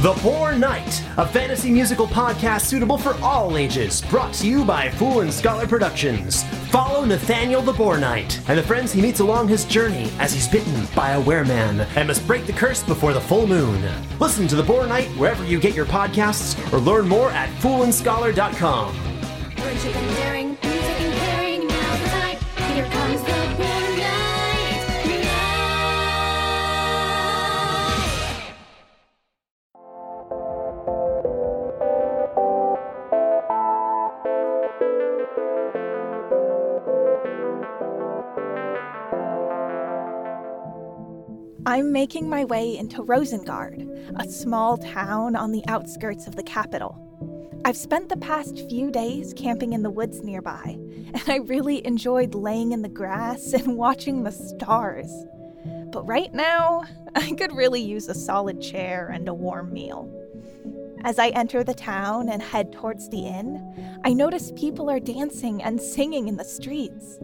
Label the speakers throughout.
Speaker 1: The Boar Knight, a fantasy musical podcast suitable for all ages, brought to you by Fool and Scholar Productions. Follow Nathaniel the Boar Knight and the friends he meets along his journey as he's bitten by a wereman and must break the curse before the full moon. Listen to The Boar Knight wherever you get your podcasts or learn more at foolandscholar.com.
Speaker 2: Friendship and daring, music and caring, the night. Here comes the
Speaker 3: I'm making my way into Rosengard, a small town on the outskirts of the capital. I've spent the past few days camping in the woods nearby, and I really enjoyed laying in the grass and watching the stars. But right now, I could really use a solid chair and a warm meal. As I enter the town and head towards the inn, I notice people are dancing and singing in the streets.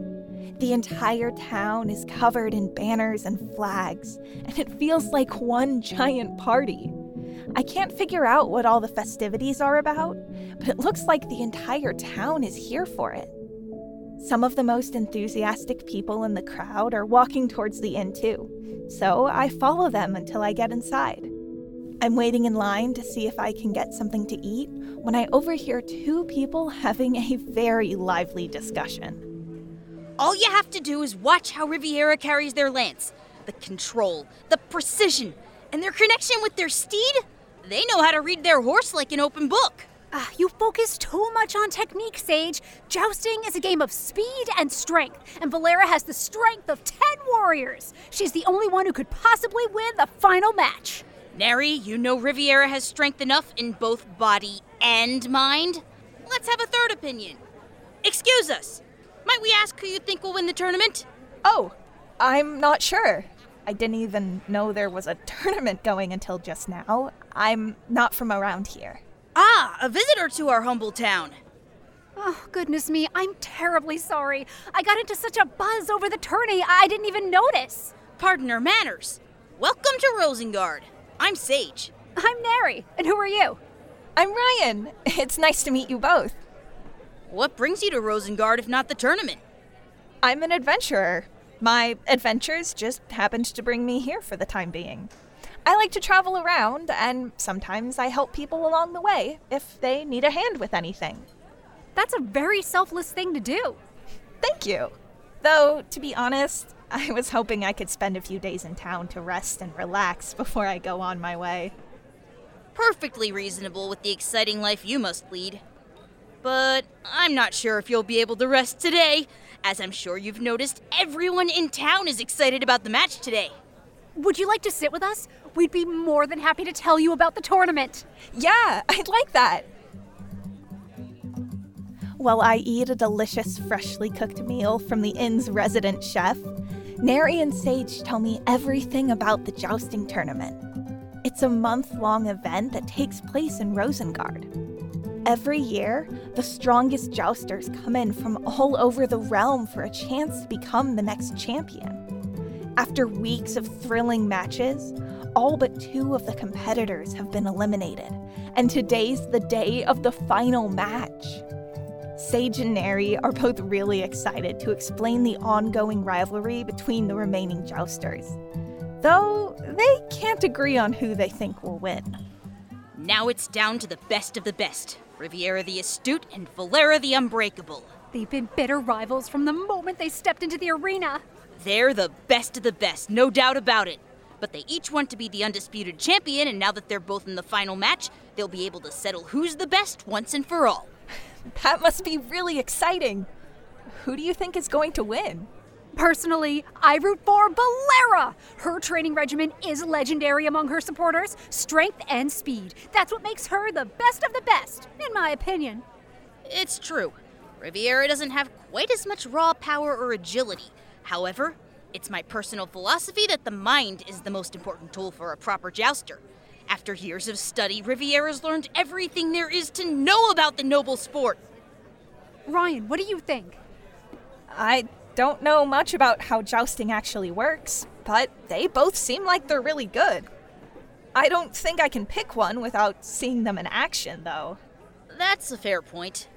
Speaker 3: The entire town is covered in banners and flags, and it feels like one giant party. I can't figure out what all the festivities are about, but it looks like the entire town is here for it. Some of the most enthusiastic people in the crowd are walking towards the inn too, so I follow them until I get inside. I'm waiting in line to see if I can get something to eat when I overhear two people having a very lively discussion.
Speaker 4: All you have to do is watch how Riviera carries their lance. The control, the precision, and their connection with their steed. They know how to read their horse like an open book.
Speaker 5: Ah, you focus too much on technique, Sage. Jousting is a game of speed and strength, and Valera has the strength of 10 warriors. She's the only one who could possibly win the final match.
Speaker 4: Neri, you know Riviera has strength enough in both body and mind. Let's have a third opinion. Excuse us. Might we ask who you think will win the tournament?
Speaker 3: Oh, I'm not sure. I didn't even know there was a tournament going until just now. I'm not from around here.
Speaker 4: Ah, a visitor to our humble town.
Speaker 5: Oh, goodness me, I'm terribly sorry. I got into such a buzz over the tourney, I didn't even notice.
Speaker 4: Pardon our manners. Welcome to Rosengard. I'm Sage.
Speaker 5: I'm Neri, and who are you?
Speaker 3: I'm Ryan. It's nice to meet you both.
Speaker 4: What brings you to Rosengard if not the tournament?
Speaker 3: I'm an adventurer. My adventures just happened to bring me here for the time being. I like to travel around, and sometimes I help people along the way if they need a hand with anything.
Speaker 5: That's a very selfless thing to do.
Speaker 3: Thank you. Though, to be honest, I was hoping I could spend a few days in town to rest and relax before I go on my way.
Speaker 4: Perfectly reasonable with the exciting life you must lead. But I'm not sure if you'll be able to rest today, as I'm sure you've noticed everyone in town is excited about the match today.
Speaker 5: Would you like to sit with us? We'd be more than happy to tell you about the tournament.
Speaker 3: Yeah, I'd like that. While I eat a delicious, freshly cooked meal from the inn's resident chef, Neri and Sage tell me everything about the jousting tournament. It's a month long event that takes place in Rosengard. Every year, the strongest jousters come in from all over the realm for a chance to become the next champion. After weeks of thrilling matches, all but two of the competitors have been eliminated, and today's the day of the final match. Sage and Neri are both really excited to explain the ongoing rivalry between the remaining jousters, though they can't agree on who they think will win.
Speaker 4: Now it's down to the best of the best Riviera the Astute and Valera the Unbreakable.
Speaker 5: They've been bitter rivals from the moment they stepped into the arena.
Speaker 4: They're the best of the best, no doubt about it. But they each want to be the undisputed champion, and now that they're both in the final match, they'll be able to settle who's the best once and for all.
Speaker 3: That must be really exciting. Who do you think is going to win?
Speaker 5: Personally, I root for Valera. Her training regimen is legendary among her supporters strength and speed. That's what makes her the best of the best, in my opinion.
Speaker 4: It's true. Riviera doesn't have quite as much raw power or agility. However, it's my personal philosophy that the mind is the most important tool for a proper jouster. After years of study, Riviera's learned everything there is to know about the noble sport.
Speaker 5: Ryan, what do you think?
Speaker 3: I don't know much about how jousting actually works, but they both seem like they're really good. I don't think I can pick one without seeing them in action, though.
Speaker 4: That's a fair point.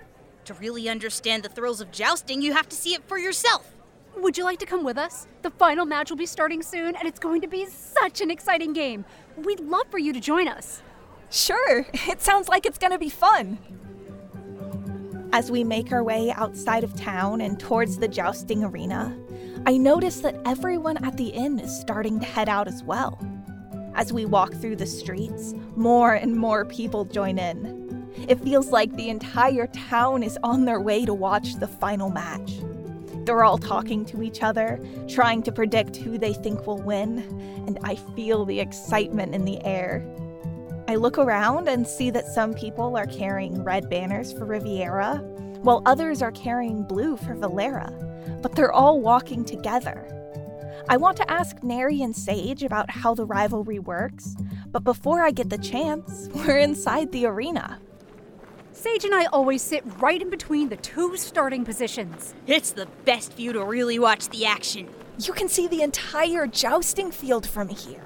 Speaker 4: To really understand the thrills of jousting, you have to see it for yourself.
Speaker 5: Would you like to come with us? The final match will be starting soon, and it's going to be such an exciting game. We'd love for you to join us.
Speaker 3: Sure, it sounds like it's gonna be fun. As we make our way outside of town and towards the jousting arena, I notice that everyone at the inn is starting to head out as well. As we walk through the streets, more and more people join in. It feels like the entire town is on their way to watch the final match. They're all talking to each other, trying to predict who they think will win, and I feel the excitement in the air. I look around and see that some people are carrying red banners for Riviera, while others are carrying blue for Valera, but they're all walking together. I want to ask Neri and Sage about how the rivalry works, but before I get the chance, we're inside the arena.
Speaker 5: Sage and I always sit right in between the two starting positions.
Speaker 4: It's the best view to really watch the action.
Speaker 3: You can see the entire jousting field from here.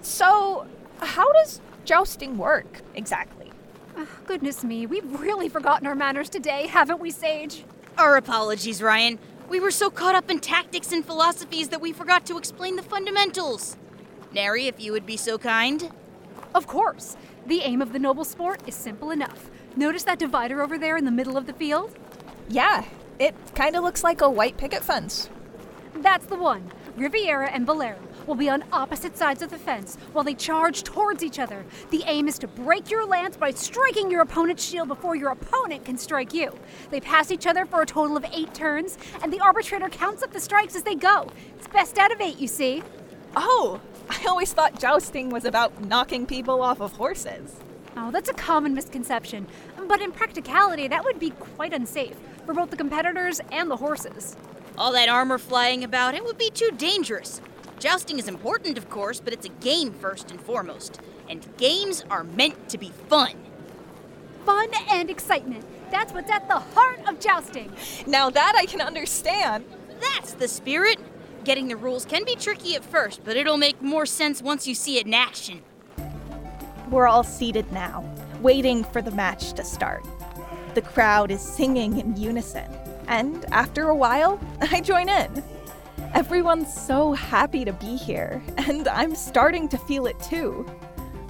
Speaker 3: So, how does jousting work exactly?
Speaker 5: Ah, goodness me, we've really forgotten our manners today, haven't we, Sage?
Speaker 4: Our apologies, Ryan. We were so caught up in tactics and philosophies that we forgot to explain the fundamentals. Neri, if you would be so kind.
Speaker 5: Of course. The aim of the noble sport is simple enough. Notice that divider over there in the middle of the field?
Speaker 3: Yeah, it kind of looks like a white picket fence.
Speaker 5: That's the one. Riviera and Valera will be on opposite sides of the fence while they charge towards each other. The aim is to break your lance by striking your opponent's shield before your opponent can strike you. They pass each other for a total of eight turns, and the arbitrator counts up the strikes as they go. It's best out of eight, you see.
Speaker 3: Oh, I always thought jousting was about knocking people off of horses.
Speaker 5: Oh, that's a common misconception. But in practicality, that would be quite unsafe for both the competitors and the horses.
Speaker 4: All that armor flying about, it would be too dangerous. Jousting is important, of course, but it's a game first and foremost. And games are meant to be fun.
Speaker 5: Fun and excitement. That's what's at the heart of jousting.
Speaker 3: Now that I can understand.
Speaker 4: That's the spirit. Getting the rules can be tricky at first, but it'll make more sense once you see it in action.
Speaker 3: We're all seated now, waiting for the match to start. The crowd is singing in unison, and after a while, I join in. Everyone's so happy to be here, and I'm starting to feel it too.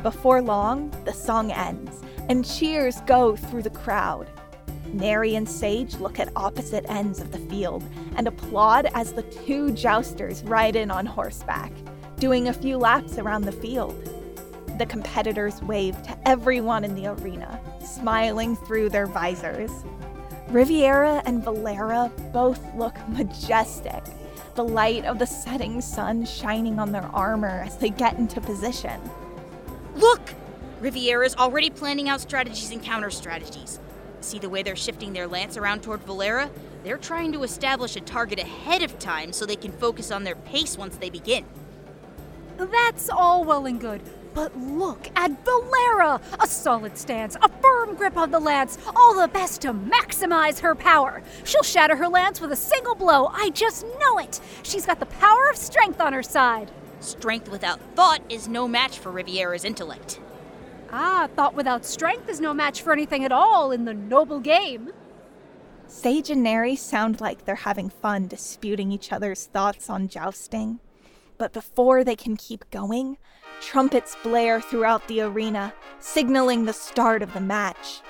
Speaker 3: Before long, the song ends, and cheers go through the crowd. Neri and Sage look at opposite ends of the field and applaud as the two jousters ride in on horseback, doing a few laps around the field. The competitors wave to everyone in the arena, smiling through their visors. Riviera and Valera both look majestic, the light of the setting sun shining on their armor as they get into position.
Speaker 4: Look! Riviera's already planning out strategies and counter strategies. See the way they're shifting their lance around toward Valera? They're trying to establish a target ahead of time so they can focus on their pace once they begin.
Speaker 5: That's all well and good. But look at Valera! A solid stance, a firm grip on the lance, all the best to maximize her power. She'll shatter her lance with a single blow, I just know it! She's got the power of strength on her side.
Speaker 4: Strength without thought is no match for Riviera's intellect.
Speaker 5: Ah, thought without strength is no match for anything at all in the noble game.
Speaker 3: Sage and Neri sound like they're having fun disputing each other's thoughts on jousting. But before they can keep going, trumpets blare throughout the arena, signaling the start of the match.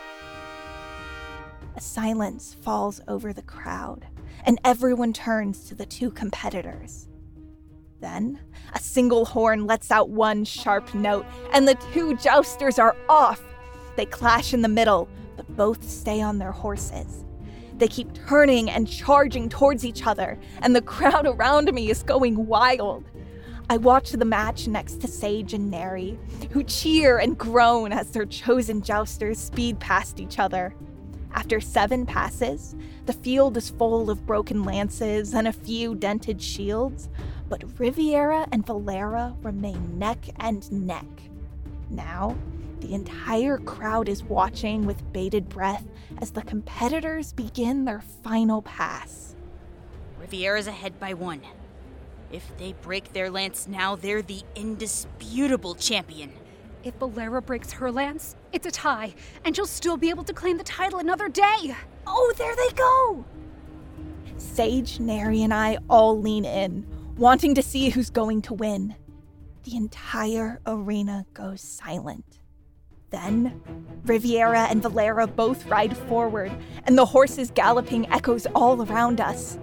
Speaker 3: A silence falls over the crowd, and everyone turns to the two competitors. Then, a single horn lets out one sharp note, and the two jousters are off. They clash in the middle, but both stay on their horses. They keep turning and charging towards each other, and the crowd around me is going wild. I watch the match next to Sage and Neri, who cheer and groan as their chosen jousters speed past each other. After seven passes, the field is full of broken lances and a few dented shields, but Riviera and Valera remain neck and neck. Now, the entire crowd is watching with bated breath as the competitors begin their final pass.
Speaker 4: Riviera's ahead by one. If they break their lance now, they're the indisputable champion.
Speaker 5: If Valera breaks her lance, it's a tie, and she'll still be able to claim the title another day.
Speaker 3: Oh, there they go! Sage, Neri, and I all lean in, wanting to see who's going to win. The entire arena goes silent. Then, Riviera and Valera both ride forward, and the horses' galloping echoes all around us.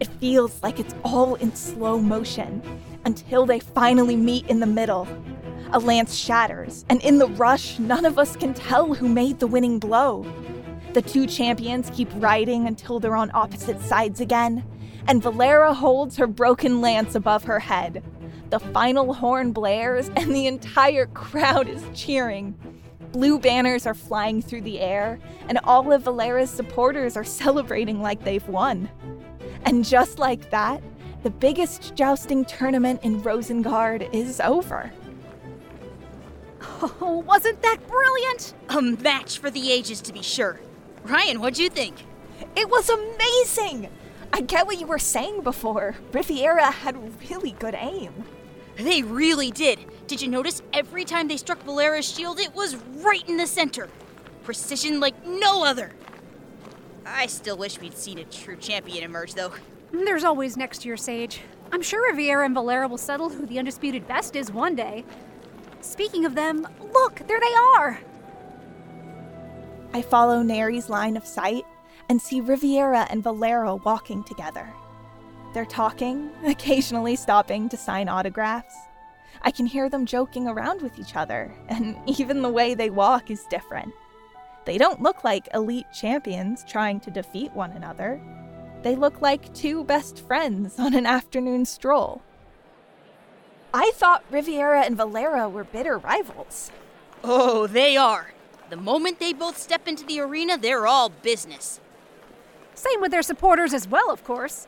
Speaker 3: It feels like it's all in slow motion until they finally meet in the middle. A lance shatters, and in the rush, none of us can tell who made the winning blow. The two champions keep riding until they're on opposite sides again, and Valera holds her broken lance above her head. The final horn blares, and the entire crowd is cheering. Blue banners are flying through the air, and all of Valera's supporters are celebrating like they've won. And just like that, the biggest jousting tournament in Rosengard is over.
Speaker 5: Oh, wasn't that brilliant?
Speaker 4: A match for the ages, to be sure. Ryan, what'd you think?
Speaker 3: It was amazing! I get what you were saying before. Riviera had really good aim.
Speaker 4: They really did. Did you notice every time they struck Valera's shield, it was right in the center? Precision like no other. I still wish we'd seen a true champion emerge, though.
Speaker 5: There's always next year, Sage. I'm sure Riviera and Valera will settle who the undisputed best is one day. Speaking of them, look, there they are!
Speaker 3: I follow Neri's line of sight and see Riviera and Valera walking together. They're talking, occasionally stopping to sign autographs. I can hear them joking around with each other, and even the way they walk is different. They don't look like elite champions trying to defeat one another. They look like two best friends on an afternoon stroll. I thought Riviera and Valera were bitter rivals.
Speaker 4: Oh, they are. The moment they both step into the arena, they're all business.
Speaker 5: Same with their supporters as well, of course.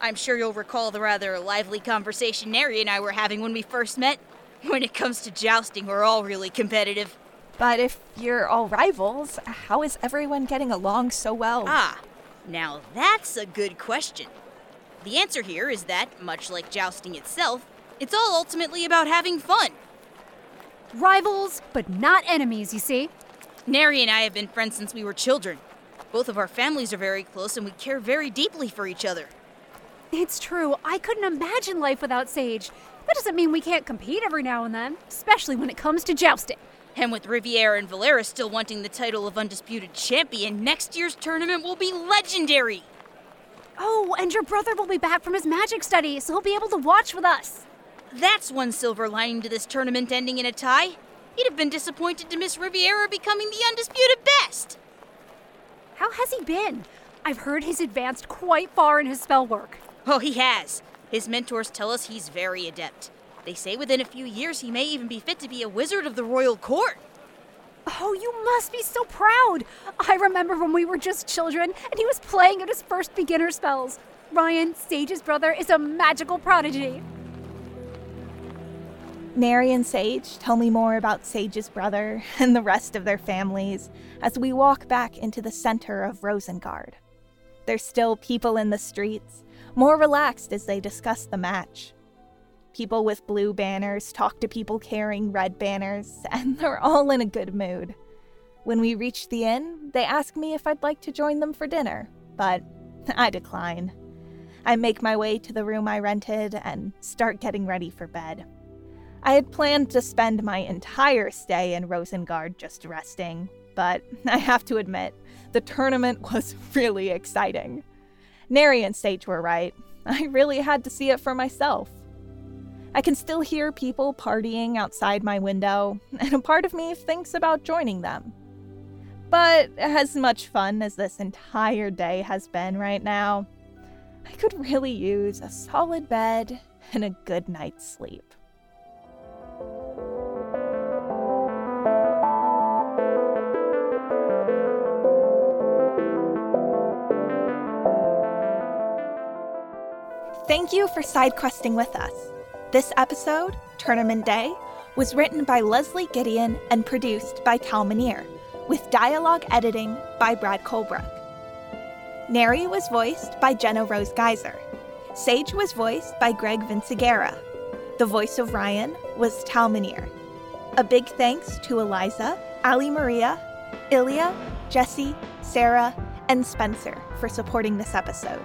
Speaker 4: I'm sure you'll recall the rather lively conversation Neri and I were having when we first met. When it comes to jousting, we're all really competitive.
Speaker 3: But if you're all rivals, how is everyone getting along so well?
Speaker 4: Ah, now that's a good question. The answer here is that, much like jousting itself, it's all ultimately about having fun.
Speaker 5: Rivals, but not enemies, you see.
Speaker 4: Neri and I have been friends since we were children. Both of our families are very close and we care very deeply for each other.
Speaker 5: It's true, I couldn't imagine life without Sage. That doesn't mean we can't compete every now and then, especially when it comes to jousting.
Speaker 4: And with Riviera and Valera still wanting the title of Undisputed Champion, next year's tournament will be legendary!
Speaker 5: Oh, and your brother will be back from his magic study, so he'll be able to watch with us.
Speaker 4: That's one silver lining to this tournament ending in a tie. He'd have been disappointed to miss Riviera becoming the undisputed best.
Speaker 5: How has he been? I've heard he's advanced quite far in his spell work.
Speaker 4: Oh, he has. His mentors tell us he's very adept. They say within a few years he may even be fit to be a wizard of the royal court.
Speaker 5: Oh, you must be so proud! I remember when we were just children and he was playing at his first beginner spells. Ryan, Sage's brother, is a magical prodigy.
Speaker 3: Neri and Sage tell me more about Sage's brother and the rest of their families as we walk back into the center of Rosengard. There's still people in the streets, more relaxed as they discuss the match. People with blue banners talk to people carrying red banners, and they're all in a good mood. When we reach the inn, they ask me if I'd like to join them for dinner, but I decline. I make my way to the room I rented and start getting ready for bed. I had planned to spend my entire stay in Rosengard just resting, but I have to admit, the tournament was really exciting. Neri and Sage were right. I really had to see it for myself. I can still hear people partying outside my window, and a part of me thinks about joining them. But as much fun as this entire day has been right now, I could really use a solid bed and a good night's sleep. Thank you for side questing with us. This episode, Tournament Day, was written by Leslie Gideon and produced by Cal Manier, with dialogue editing by Brad Colebrook. Neri was voiced by Jenna Rose Geyser. Sage was voiced by Greg Vinciguerra. The voice of Ryan was Tal Manier. A big thanks to Eliza, Ali Maria, Ilya, Jesse, Sarah, and Spencer for supporting this episode.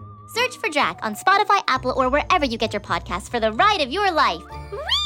Speaker 6: Search for Jack on Spotify, Apple, or wherever you get your podcasts for the ride of your life. Whee!